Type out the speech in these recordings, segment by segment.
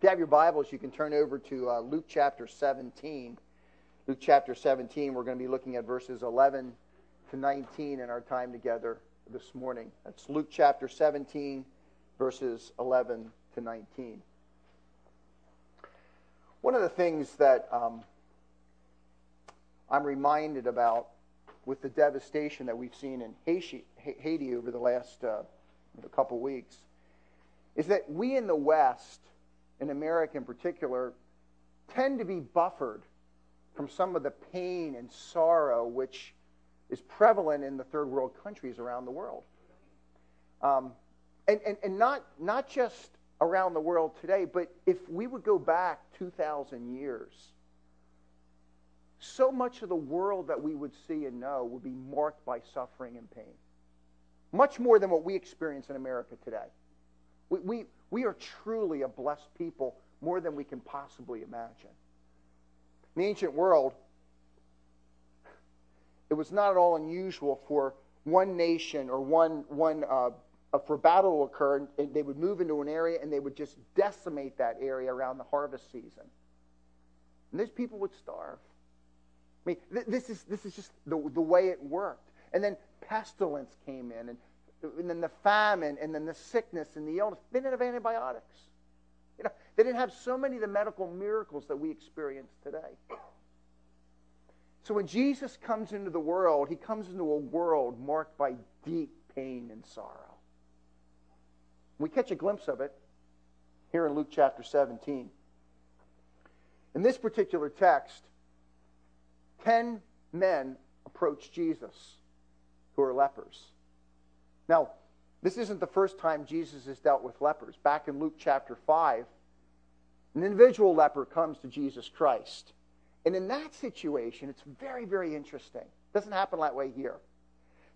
If you have your Bibles, you can turn over to uh, Luke chapter 17. Luke chapter 17, we're going to be looking at verses 11 to 19 in our time together this morning. That's Luke chapter 17, verses 11 to 19. One of the things that um, I'm reminded about with the devastation that we've seen in Haiti over the last uh, couple weeks is that we in the West in America in particular, tend to be buffered from some of the pain and sorrow which is prevalent in the third world countries around the world. Um, and and, and not, not just around the world today, but if we would go back 2,000 years, so much of the world that we would see and know would be marked by suffering and pain. Much more than what we experience in America today. We, we, we are truly a blessed people more than we can possibly imagine. In the ancient world, it was not at all unusual for one nation or one, one uh, for battle to occur, and they would move into an area and they would just decimate that area around the harvest season. And those people would starve. I mean, th- this, is, this is just the, the way it worked. And then pestilence came in, and and then the famine, and then the sickness and the illness. They didn't have antibiotics. You know, they didn't have so many of the medical miracles that we experience today. So when Jesus comes into the world, he comes into a world marked by deep pain and sorrow. We catch a glimpse of it here in Luke chapter 17. In this particular text, 10 men approach Jesus who are lepers. Now, this isn't the first time Jesus has dealt with lepers. Back in Luke chapter 5, an individual leper comes to Jesus Christ. And in that situation, it's very, very interesting. It doesn't happen that way here.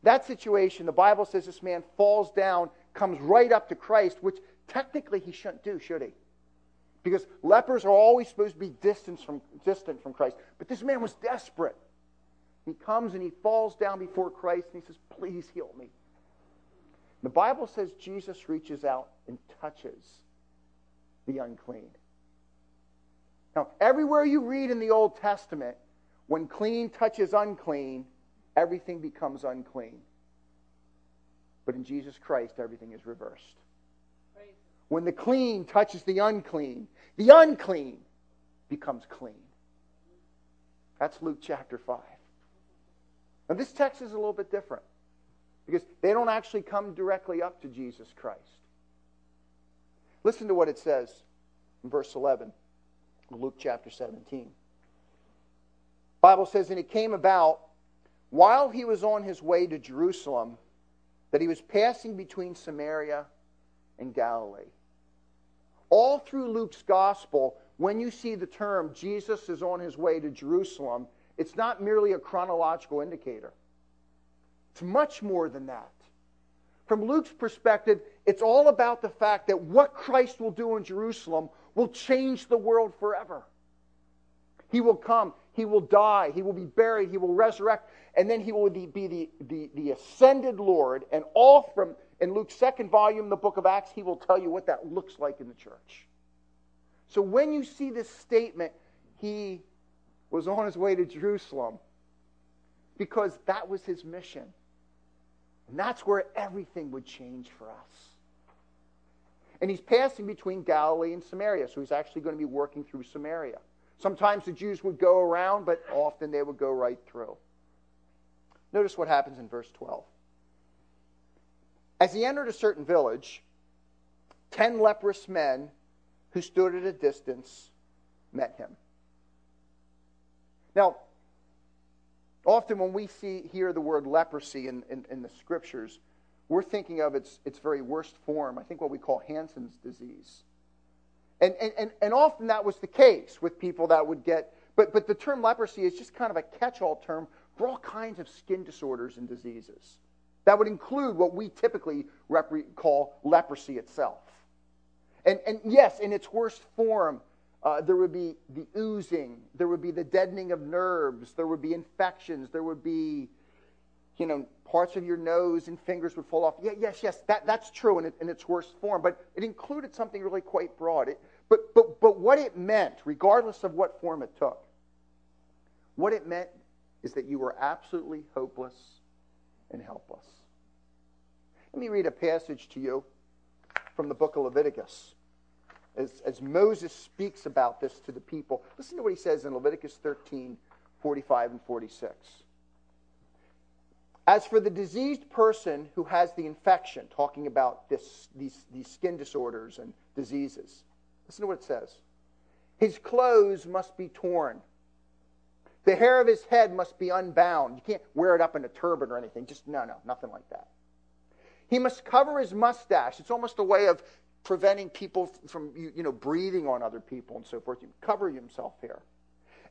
That situation, the Bible says this man falls down, comes right up to Christ, which technically he shouldn't do, should he? Because lepers are always supposed to be distant from, distant from Christ. But this man was desperate. He comes and he falls down before Christ and he says, Please heal me. The Bible says Jesus reaches out and touches the unclean. Now, everywhere you read in the Old Testament, when clean touches unclean, everything becomes unclean. But in Jesus Christ, everything is reversed. When the clean touches the unclean, the unclean becomes clean. That's Luke chapter 5. Now, this text is a little bit different. Because they don't actually come directly up to Jesus Christ. Listen to what it says in verse 11, Luke chapter 17. Bible says, And it came about while he was on his way to Jerusalem that he was passing between Samaria and Galilee. All through Luke's gospel, when you see the term Jesus is on his way to Jerusalem, it's not merely a chronological indicator. It's much more than that. From Luke's perspective, it's all about the fact that what Christ will do in Jerusalem will change the world forever. He will come, he will die, he will be buried, he will resurrect, and then he will be the, the, the ascended Lord. And all from, in Luke's second volume, the book of Acts, he will tell you what that looks like in the church. So when you see this statement, he was on his way to Jerusalem because that was his mission. And that's where everything would change for us. And he's passing between Galilee and Samaria, so he's actually going to be working through Samaria. Sometimes the Jews would go around, but often they would go right through. Notice what happens in verse 12. As he entered a certain village, ten leprous men who stood at a distance met him. Now, Often, when we see hear the word leprosy in, in, in, the scriptures, we're thinking of its, its very worst form, I think what we call Hansen's disease. And, and, and often that was the case with people that would get, but, but the term leprosy is just kind of a catch all term for all kinds of skin disorders and diseases. That would include what we typically call leprosy itself. And, and yes, in its worst form, uh, there would be the oozing. There would be the deadening of nerves. There would be infections. There would be you know, parts of your nose and fingers would fall off. Yeah, yes, yes, that, that's true in, it, in its worst form, but it included something really quite broad. It, but, but, but what it meant, regardless of what form it took, what it meant is that you were absolutely hopeless and helpless. Let me read a passage to you from the book of Leviticus. As, as Moses speaks about this to the people, listen to what he says in Leviticus 13 45 and 46. As for the diseased person who has the infection, talking about this, these, these skin disorders and diseases, listen to what it says. His clothes must be torn. The hair of his head must be unbound. You can't wear it up in a turban or anything. Just, no, no, nothing like that. He must cover his mustache. It's almost a way of preventing people from, you know, breathing on other people and so forth. You cover himself here.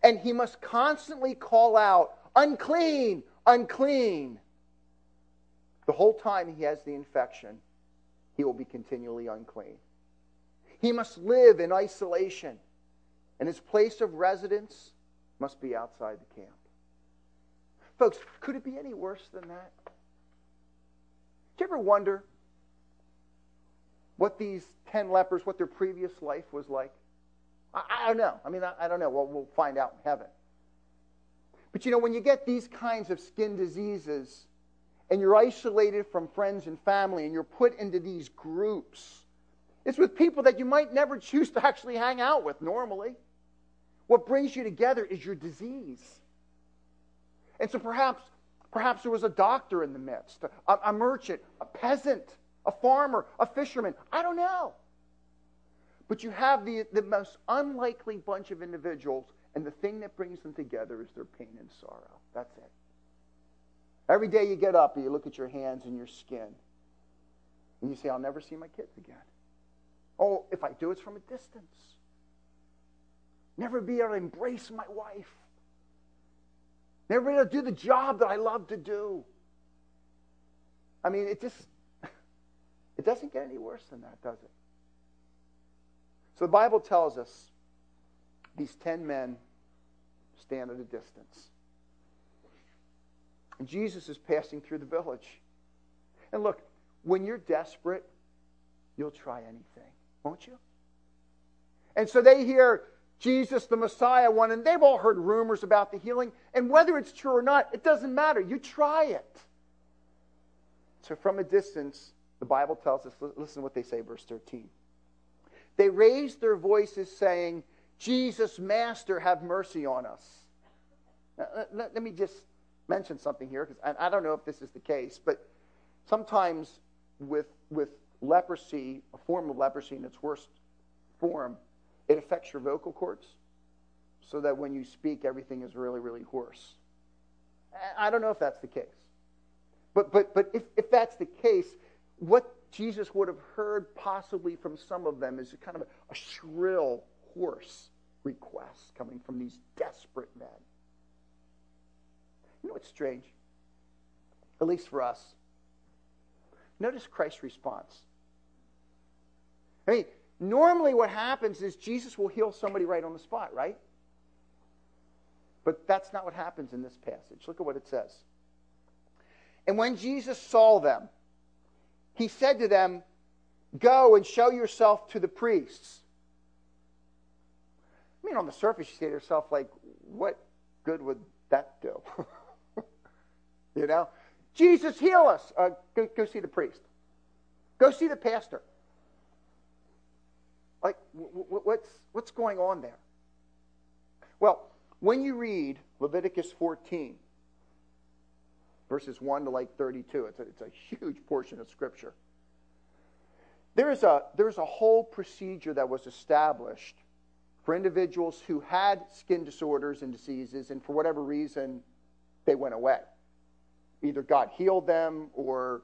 And he must constantly call out, unclean, unclean. The whole time he has the infection, he will be continually unclean. He must live in isolation, and his place of residence must be outside the camp. Folks, could it be any worse than that? Do you ever wonder what these 10 lepers, what their previous life was like? I, I don't know. I mean, I, I don't know. Well, we'll find out in heaven. But you know, when you get these kinds of skin diseases and you're isolated from friends and family and you're put into these groups, it's with people that you might never choose to actually hang out with normally. What brings you together is your disease. And so perhaps, perhaps there was a doctor in the midst, a, a merchant, a peasant, a farmer, a fisherman. I don't know. But you have the, the most unlikely bunch of individuals, and the thing that brings them together is their pain and sorrow. That's it. Every day you get up and you look at your hands and your skin, and you say, I'll never see my kids again. Oh, if I do, it's from a distance. Never be able to embrace my wife. Never be able to do the job that I love to do. I mean, it just, it doesn't get any worse than that, does it? So the Bible tells us these ten men stand at a distance. And Jesus is passing through the village. And look, when you're desperate, you'll try anything, won't you? And so they hear Jesus, the Messiah, one, and they've all heard rumors about the healing. And whether it's true or not, it doesn't matter. You try it. So from a distance, the Bible tells us, listen to what they say, verse 13. They raised their voices, saying, Jesus, Master, have mercy on us. Now, let, let, me just mention something here, because I, I don't know if this is the case, but sometimes with, with leprosy, a form of leprosy in its worst form, it affects your vocal cords so that when you speak, everything is really, really hoarse. I don't know if that's the case. But, but, but if, if that's the case, what Jesus would have heard possibly from some of them is kind of a, a shrill, hoarse request coming from these desperate men. You know what's strange? At least for us. Notice Christ's response. I mean, normally what happens is Jesus will heal somebody right on the spot, right? But that's not what happens in this passage. Look at what it says. And when Jesus saw them, he said to them, Go and show yourself to the priests. I mean, on the surface, you say to yourself, like, what good would that do? you know? Jesus, heal us. Uh, go, go see the priest. Go see the pastor. Like, what's, what's going on there? Well, when you read Leviticus 14, verses 1 to like 32. It's a, it's a huge portion of Scripture. There's a, there's a whole procedure that was established for individuals who had skin disorders and diseases, and for whatever reason, they went away. Either God healed them or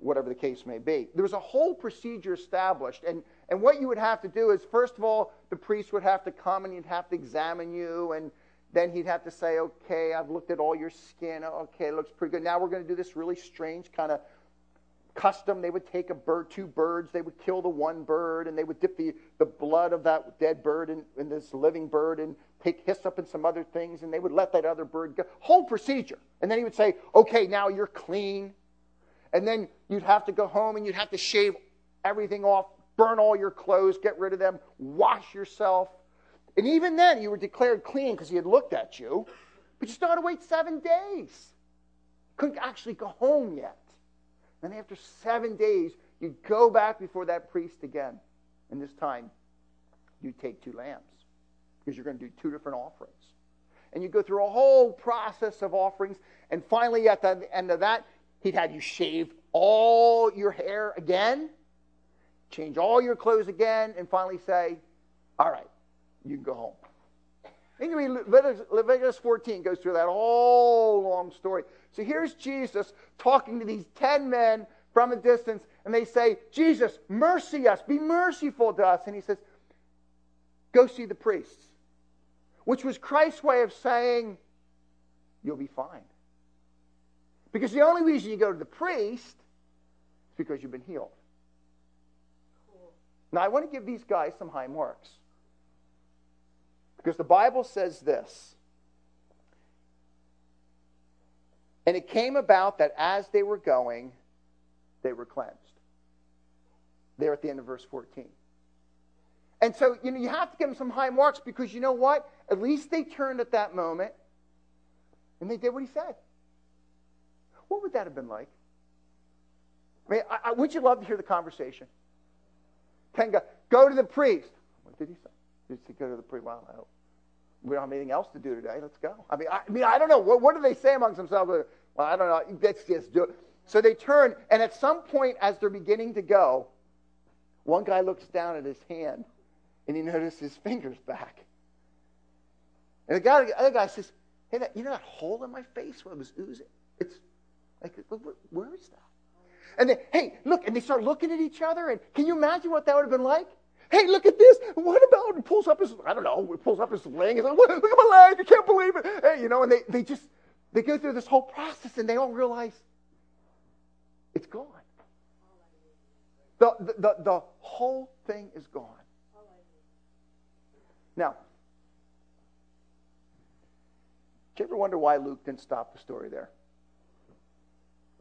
whatever the case may be. There was a whole procedure established, and, and what you would have to do is, first of all, the priest would have to come and he'd have to examine you and then he'd have to say, okay, I've looked at all your skin. Okay, it looks pretty good. Now we're going to do this really strange kind of custom. They would take a bird, two birds, they would kill the one bird, and they would dip the, the blood of that dead bird in, in this living bird and take hyssop and some other things, and they would let that other bird go. Whole procedure. And then he would say, okay, now you're clean. And then you'd have to go home and you'd have to shave everything off, burn all your clothes, get rid of them, wash yourself. And even then, you were declared clean because he had looked at you, but you still had to wait seven days. Couldn't actually go home yet. Then after seven days, you go back before that priest again. And this time, you take two lambs because you're going to do two different offerings. And you go through a whole process of offerings. And finally, at the end of that, he'd have you shave all your hair again, change all your clothes again, and finally say, All right, you can go home. And you Leviticus 14 goes through that whole long story. So here's Jesus talking to these 10 men from a distance, and they say, Jesus, mercy us, be merciful to us. And he says, Go see the priests, which was Christ's way of saying, You'll be fine. Because the only reason you go to the priest is because you've been healed. Now, I want to give these guys some high marks. Because the Bible says this And it came about that as they were going, they were cleansed. There at the end of verse 14. And so, you know, you have to give them some high marks because you know what? At least they turned at that moment and they did what he said. What would that have been like? I mean, I, I, wouldn't you love to hear the conversation? Ten go, go to the priest. What did he say? Did he go to the pre well, we don't have anything else to do today. Let's go. I mean, I, I mean, I don't know. What, what, do they say amongst themselves? Well, I don't know. Let's just do it. So they turn, and at some point, as they're beginning to go, one guy looks down at his hand, and he notices his fingers back. And the, guy, the other guy says, "Hey, that, you know that hole in my face where it was oozing? It's like, where is that?" And then, hey, look, and they start looking at each other, and can you imagine what that would have been like? Hey, look at this. What about? He pulls up his, I don't know, pulls up his leg. He's like, look at my leg. I can't believe it. Hey, you know, and they, they just, they go through this whole process and they all realize it's gone. The, the, the, the whole thing is gone. Now, did you ever wonder why Luke didn't stop the story there?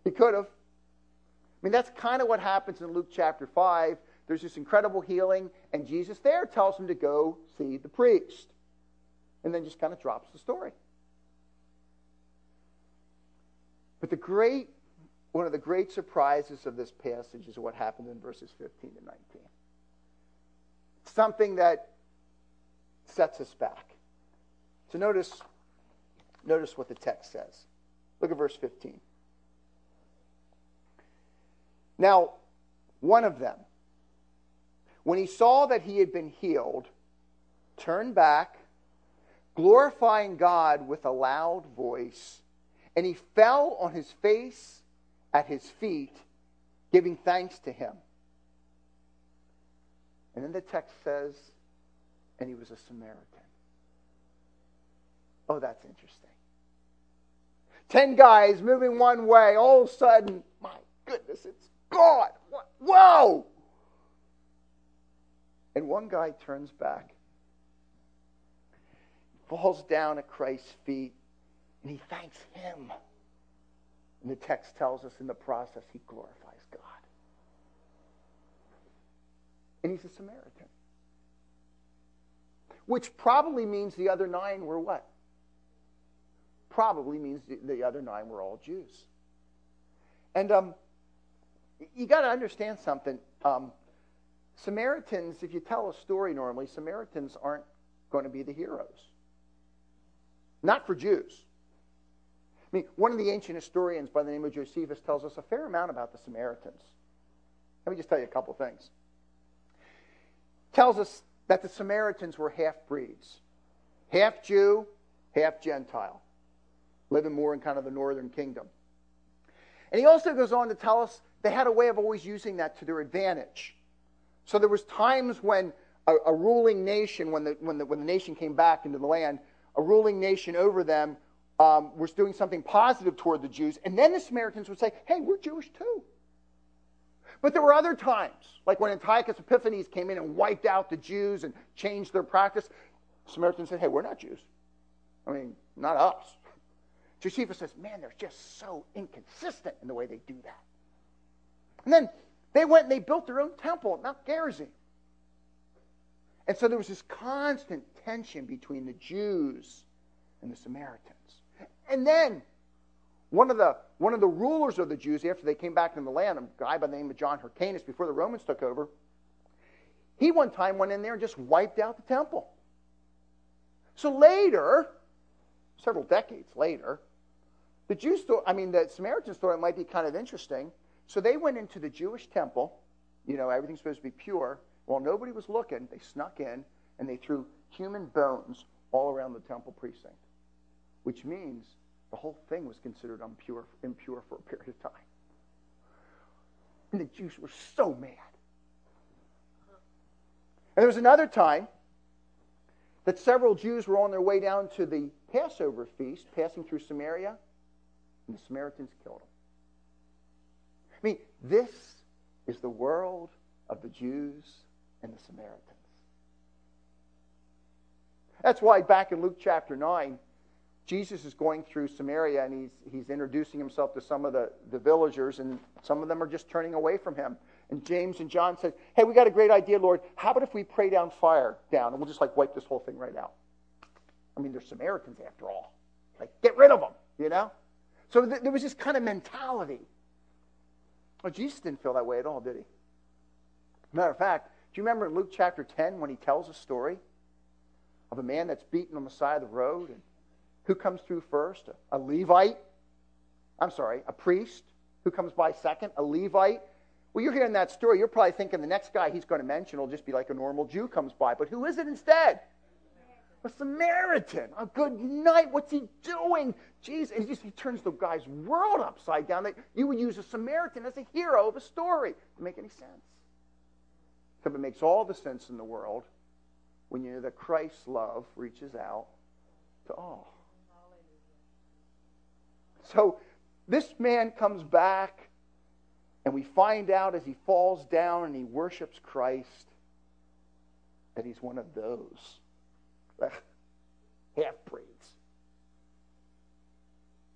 He could have. I mean, that's kind of what happens in Luke chapter 5 there's this incredible healing, and Jesus there tells him to go see the priest. And then just kind of drops the story. But the great, one of the great surprises of this passage is what happened in verses 15 to 19. Something that sets us back. So notice, notice what the text says. Look at verse 15. Now, one of them, when he saw that he had been healed, turned back, glorifying God with a loud voice, and he fell on his face at his feet, giving thanks to him. And then the text says, and he was a Samaritan. Oh, that's interesting. Ten guys moving one way, all of a sudden, my goodness, it's God. Whoa! And one guy turns back, falls down at Christ's feet, and he thanks him. And the text tells us in the process he glorifies God. And he's a Samaritan. Which probably means the other nine were what? Probably means the, the other nine were all Jews. And um, you got to understand something. Um, Samaritans, if you tell a story normally, Samaritans aren't going to be the heroes. Not for Jews. I mean, one of the ancient historians by the name of Josephus tells us a fair amount about the Samaritans. Let me just tell you a couple things. Tells us that the Samaritans were half breeds, half Jew, half Gentile, living more in kind of the northern kingdom. And he also goes on to tell us they had a way of always using that to their advantage. So there was times when a, a ruling nation, when the, when, the, when the nation came back into the land, a ruling nation over them um, was doing something positive toward the Jews. And then the Samaritans would say, hey, we're Jewish too. But there were other times, like when Antiochus Epiphanes came in and wiped out the Jews and changed their practice. Samaritans said, hey, we're not Jews. I mean, not us. Josephus says, man, they're just so inconsistent in the way they do that. And then they went and they built their own temple at Mount Gerizim. And so there was this constant tension between the Jews and the Samaritans. And then one of the one of the rulers of the Jews, after they came back in the land, a guy by the name of John Hyrcanus, before the Romans took over, he one time went in there and just wiped out the temple. So later, several decades later, the Jews thought, I mean, the Samaritans thought it might be kind of interesting. So they went into the Jewish temple. You know, everything's supposed to be pure. While nobody was looking, they snuck in and they threw human bones all around the temple precinct, which means the whole thing was considered impure, impure for a period of time. And the Jews were so mad. And there was another time that several Jews were on their way down to the Passover feast, passing through Samaria, and the Samaritans killed them. I mean, this is the world of the Jews and the Samaritans. That's why back in Luke chapter 9, Jesus is going through Samaria and he's, he's introducing himself to some of the, the villagers, and some of them are just turning away from him. And James and John said, Hey, we got a great idea, Lord. How about if we pray down fire down and we'll just like wipe this whole thing right out? I mean, they're Samaritans after all. Like, get rid of them, you know? So th- there was this kind of mentality. Well, Jesus didn't feel that way at all, did he? Matter of fact, do you remember in Luke chapter 10 when he tells a story of a man that's beaten on the side of the road? And who comes through first? A, a Levite. I'm sorry, a priest. Who comes by second? A Levite. Well, you're hearing that story. You're probably thinking the next guy he's going to mention will just be like a normal Jew comes by. But who is it instead? A Samaritan. A good night. What's he doing? Jesus. And he, just, he turns the guy's world upside down. That you would use a Samaritan as a hero of a story. Doesn't make any sense. Except it makes all the sense in the world when you know that Christ's love reaches out to all. So this man comes back, and we find out as he falls down and he worships Christ that he's one of those half breeds.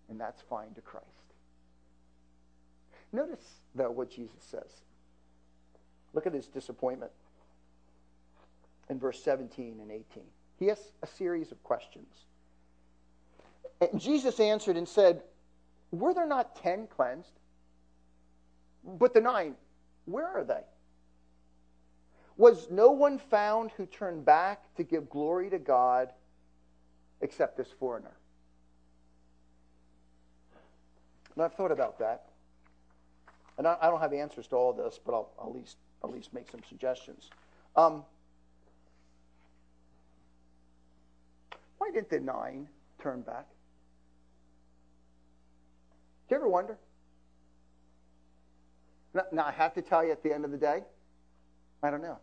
And that's fine to Christ. Notice, though, what Jesus says. Look at his disappointment in verse 17 and 18. He has a series of questions. And Jesus answered and said, Were there not ten cleansed? But the nine, where are they? Was no one found who turned back to give glory to God except this foreigner? And I've thought about that. And I, don't have answers to all this, but I'll, at least at least make some suggestions. Um, why didn't the nine turn back? Do you ever wonder? Now, I have to tell you at the end of the day, I don't know.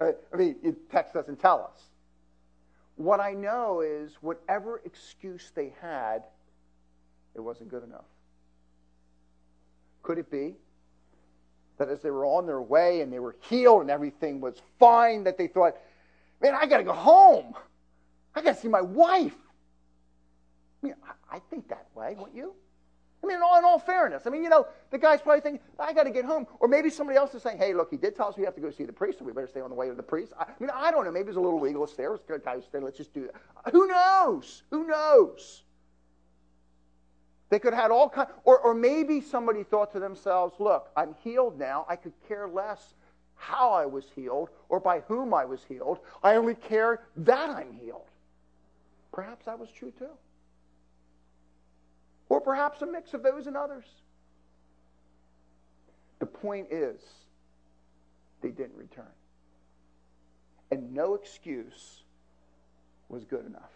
Uh, I mean, the text doesn't tell us. What I know is whatever excuse they had, it wasn't good enough. Could it be that as they were on their way and they were healed and everything was fine, that they thought, man, I got to go home. I got to see my wife. I mean, I think that way, wouldn't you? I mean, in all, in all fairness, I mean, you know, the guy's probably thinking, I got to get home. Or maybe somebody else is saying, hey, look, he did tell us we have to go see the priest, so we better stay on the way to the priest. I, I mean, I don't know. Maybe there's a little legalist there. Let's just do that. Who knows? Who knows? They could have had all kind, or, or maybe somebody thought to themselves, look, I'm healed now. I could care less how I was healed or by whom I was healed. I only care that I'm healed. Perhaps that was true too. Or perhaps a mix of those and others. The point is, they didn't return. And no excuse was good enough.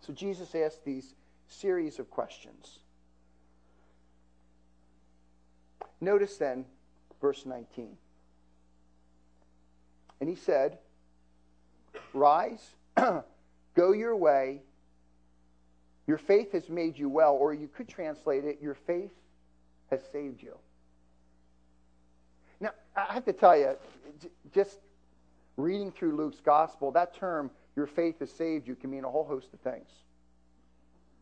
So Jesus asked these series of questions. Notice then verse 19. And he said, Rise, go your way, Your faith has made you well, or you could translate it, your faith has saved you. Now, I have to tell you, just reading through Luke's gospel, that term, your faith has saved you, can mean a whole host of things.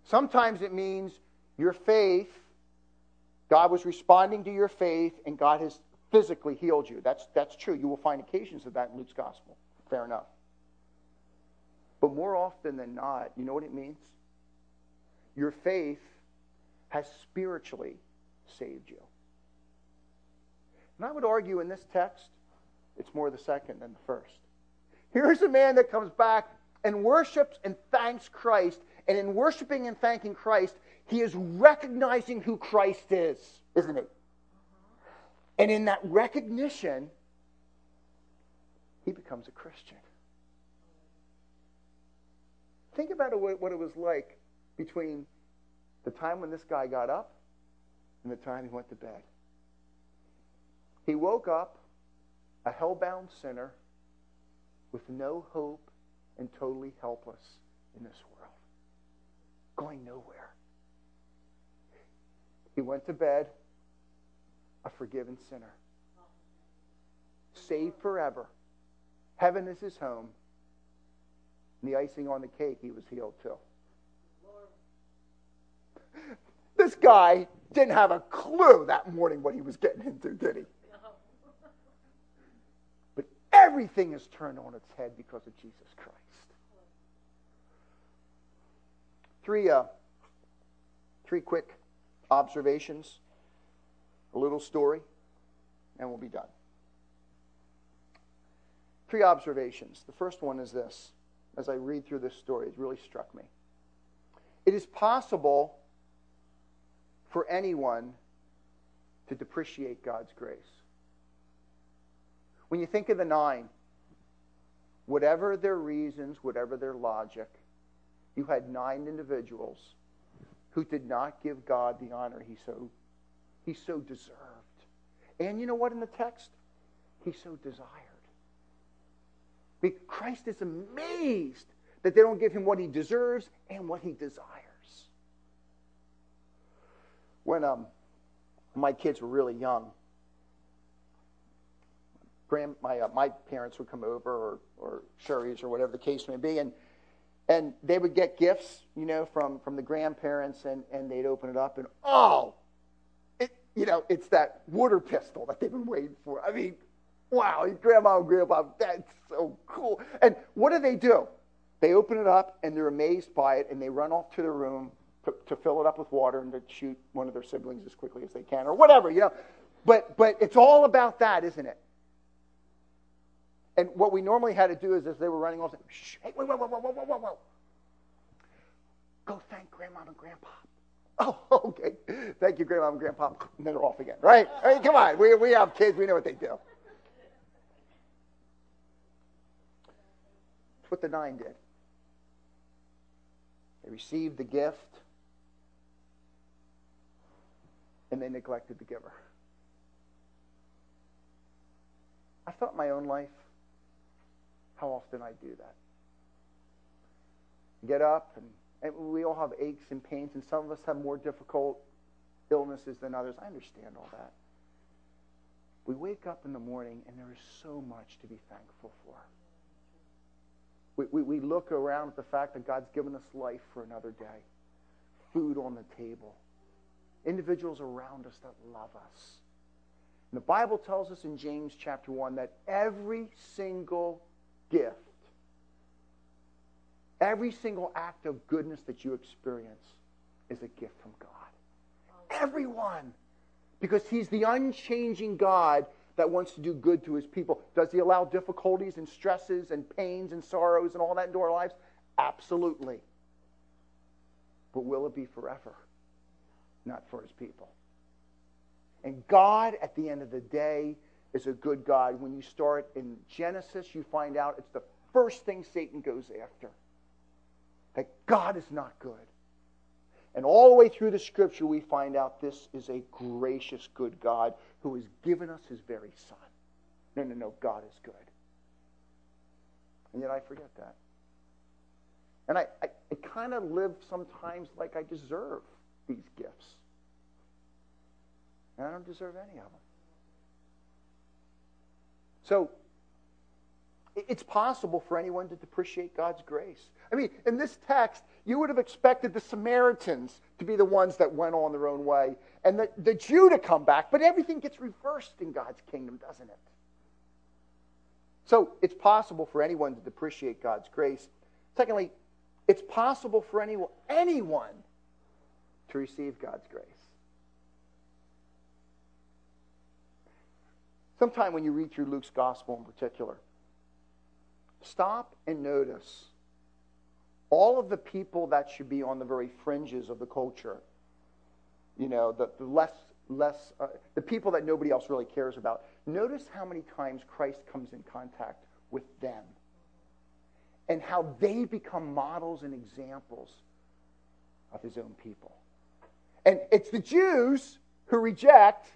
Sometimes it means your faith, God was responding to your faith, and God has physically healed you. That's, that's true. You will find occasions of that in Luke's gospel. Fair enough. But more often than not, you know what it means? Your faith has spiritually saved you. And I would argue in this text, it's more the second than the first. Here's a man that comes back and worships and thanks Christ. And in worshiping and thanking Christ, he is recognizing who Christ is, isn't he? And in that recognition, he becomes a Christian. Think about what it was like between the time when this guy got up and the time he went to bed. He woke up a hell-bound sinner with no hope and totally helpless in this world, going nowhere. He went to bed a forgiven sinner, saved forever. Heaven is his home. And the icing on the cake, he was healed too. This guy didn't have a clue that morning what he was getting into, did he? But everything is turned on its head because of Jesus Christ. Three, uh, three quick observations, a little story, and we'll be done. Three observations. The first one is this as I read through this story, it really struck me. It is possible for anyone to depreciate God's grace. When you think of the nine, whatever their reasons, whatever their logic, you had nine individuals who did not give God the honor he so, he so deserved. And you know what in the text? He so desired. Christ is amazed that they don't give him what he deserves and what he desires. When um, my kids were really young, grand, my, uh, my parents would come over, or, or Sherry's, or whatever the case may be, and, and they would get gifts, you know, from, from the grandparents, and, and they'd open it up, and oh, it, you know, it's that water pistol that they've been waiting for. I mean, wow, grandma and grandpa, that's so cool. And what do they do? They open it up and they're amazed by it and they run off to their room to, to fill it up with water and to shoot one of their siblings as quickly as they can or whatever, you know. But, but it's all about that, isn't it? And what we normally had to do is as they were running off, Shh, hey, wait, wait, wait, wait, wait, wait, wait. Go thank grandma and grandpa. Oh, okay. Thank you, grandma and grandpa. And then they're off again, right? I mean, come on. We, we have kids. We know what they do. What the nine did. They received the gift and they neglected the giver. I thought my own life how often I do that. Get up, and, and we all have aches and pains, and some of us have more difficult illnesses than others. I understand all that. We wake up in the morning, and there is so much to be thankful for. We, we, we look around at the fact that God's given us life for another day, food on the table, individuals around us that love us. And the Bible tells us in James chapter 1 that every single gift, every single act of goodness that you experience is a gift from God. Everyone. Because He's the unchanging God that wants to do good to his people. Does he allow difficulties and stresses and pains and sorrows and all that into our lives? Absolutely. But will it be forever? Not for his people. And God, at the end of the day, is a good God. When you start in Genesis, you find out it's the first thing Satan goes after. That God is not good. And all the way through the scripture, we find out this is a gracious, good God who has given us his very son. No, no, no, God is good. And yet I forget that. And I, I, I kind of live sometimes like I deserve these gifts. And I don't deserve any of them. So, it's possible for anyone to depreciate God's grace. I mean, in this text, you would have expected the Samaritans to be the ones that went on their own way and the, the Jew to come back, but everything gets reversed in God's kingdom, doesn't it? So it's possible for anyone to depreciate God's grace. Secondly, it's possible for anyone, anyone to receive God's grace. Sometime when you read through Luke's gospel in particular, stop and notice all of the people that should be on the very fringes of the culture. You know, the, the less, less, uh, the people that nobody else really cares about. Notice how many times Christ comes in contact with them and how they become models and examples of his own people. And it's the Jews who reject,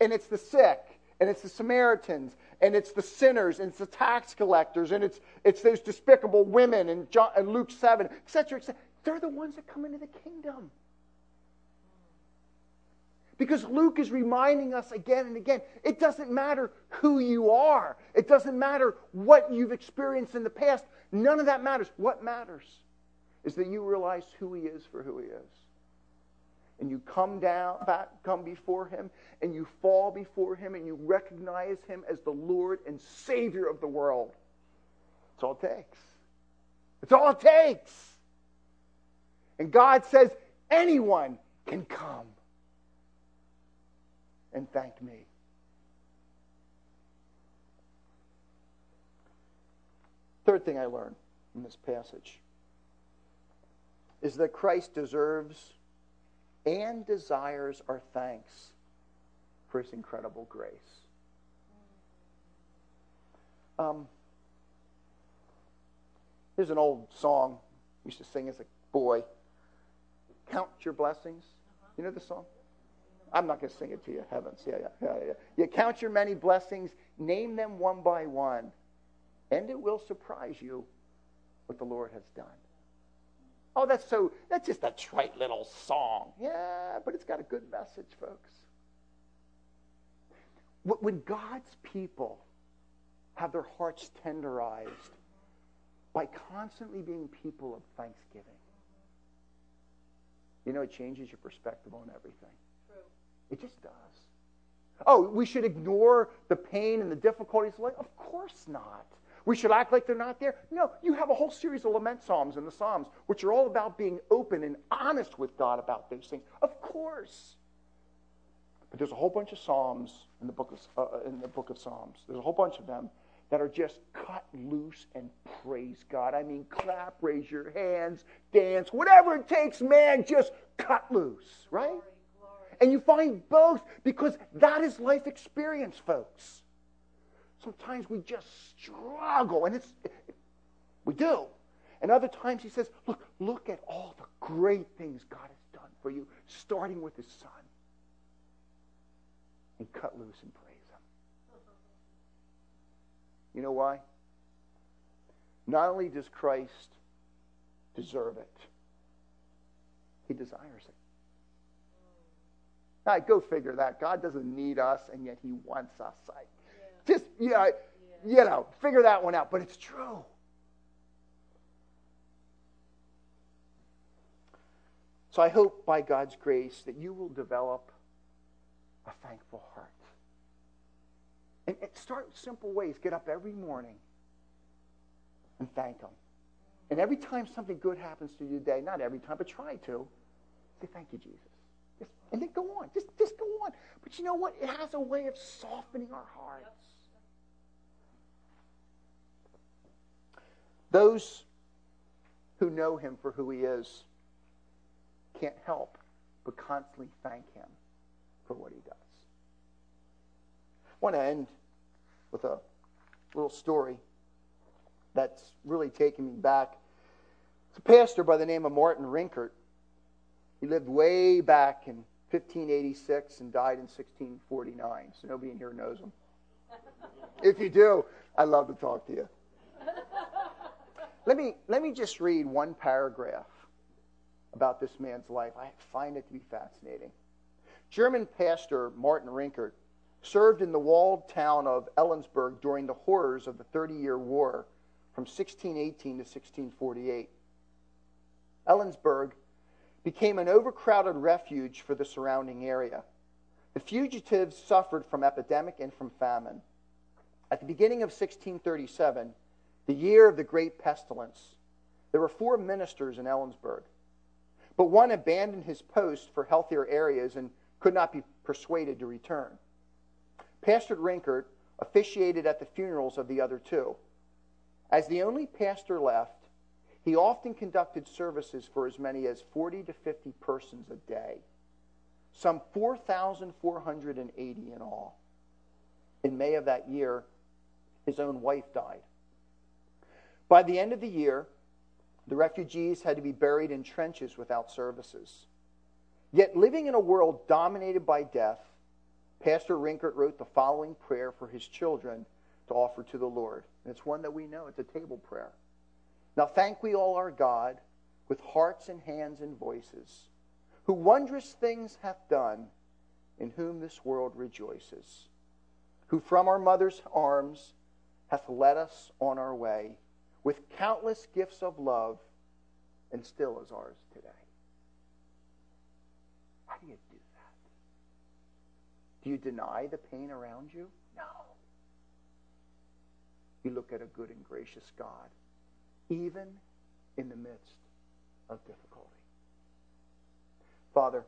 and it's the sick, and it's the Samaritans, and it's the sinners, and it's the tax collectors, and it's, it's those despicable women in, John, Luke 7, etc., etc. They're the ones that come into the kingdom. Because Luke is reminding us again and again it doesn't matter who you are, it doesn't matter what you've experienced in the past. None of that matters. What matters is that you realize who he is for who he is. And you come down, back, come before him, and you fall before him, and you recognize him as the Lord and Savior of the world. That's all it takes. It's all it takes. And God says, anyone can come and thank me. Third thing I learned in this passage is that Christ deserves and desires our thanks for his incredible grace. Um, here's an old song I used to sing as a boy. Count your blessings. You know the song? I'm not going to sing it to you. Heavens. Yeah, yeah, yeah, yeah. You count your many blessings, name them one by one, and it will surprise you what the Lord has done. Oh, that's so, that's just a trite little song. Yeah, but it's got a good message, folks. When God's people have their hearts tenderized by constantly being people of thanksgiving, you know, it changes your perspective on everything. It just does. Oh, we should ignore the pain and the difficulties. Like, of course not. We should act like they're not there. No, you have a whole series of lament psalms in the Psalms, which are all about being open and honest with God about those things. Of course. But there's a whole bunch of psalms in the book of, uh, uh in the book of Psalms. There's a whole bunch of them that are just cut loose and praise God. I mean, clap, raise your hands, dance, whatever it takes, man, just cut loose, right? And you find both because that is life experience, folks. Sometimes we just struggle, and it's we do. And other times he says, look, look at all the great things God has done for you, starting with his son. And cut loose and praise him. You know why? Not only does Christ deserve it, he desires it. Now, go figure that. God doesn't need us, and yet he wants us. I, Just, you know, you know, figure that one out. But it's true. So I hope by God's grace that you will develop a thankful heart. And, start simple ways. Get up every morning and thank Him. And every time something good happens to you today, not every time, but try to, say, Thank you, Jesus. And then go on. Just, just go on. But you know what? It has a way of softening our hearts. Those who know him for who he is can't help but constantly thank him for what he does. I want to end with a little story that's really taken me back. It's a pastor by the name of Martin Rinkart. he lived way back in 1586 and died in 1649, so nobody in here knows him. if you do, I'd love to talk to you. Let me, let me just read one paragraph about this man's life. I find it to be fascinating. German pastor Martin Rinkart served in the walled town of Ellensburg during the horrors of the Thirty Year War from 1618 to 1648. Ellensburg became an overcrowded refuge for the surrounding area. The fugitives suffered from epidemic and from famine. At the beginning of 1637, the year of the great pestilence, there were four ministers in Eilenburg. But one abandoned his post for healthier areas and could not be persuaded to return. Pastor Rinkart officiated at the funerals of the other two. As the only pastor left, he often conducted services for as many as 40 to 50 persons a day, some 4,480 in all. In May of that year, his own wife died. By the end of the year, the refugees had to be buried in trenches without services. Yet, living in a world dominated by death, Pastor Rinkart wrote the following prayer for his children to offer to the Lord. And it's one that we know, it's a table prayer. Now thank we all our God with hearts and hands and voices, who wondrous things hath done, in whom this world rejoices, who from our mother's arms hath led us on our way with countless gifts of love, and still is ours today. How do you do that? Do you deny the pain around you? No. You look at a good and gracious God even in the midst of difficulty. Father,